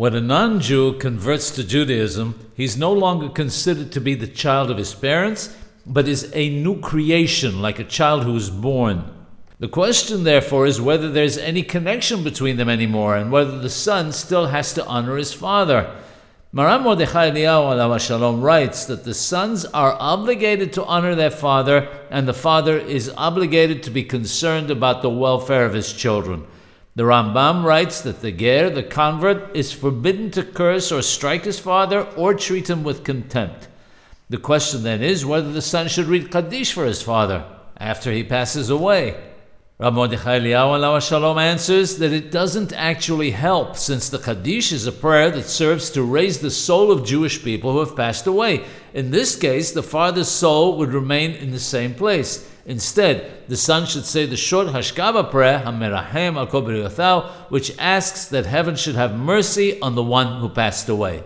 When a non Jew converts to Judaism, he's no longer considered to be the child of his parents, but is a new creation, like a child who is born. The question, therefore, is whether there's any connection between them anymore, and whether the son still has to honor his father. Maran Mordechai Eliyahu Shalom writes that the sons are obligated to honor their father, and the father is obligated to be concerned about the welfare of his children. The Rambam writes that the ger, the convert, is forbidden to curse or strike his father or treat him with contempt. The question then is whether the son should read Kaddish for his father after he passes away. Rav Mordechai Eliyahu Shalom answers that it doesn't actually help, since the Kaddish is a prayer that serves to raise the soul of Jewish people who have passed away. In this case, the father's soul would remain in the same place. Instead, the son should say the short Hashkaba prayer, Hamerahem al which asks that heaven should have mercy on the one who passed away.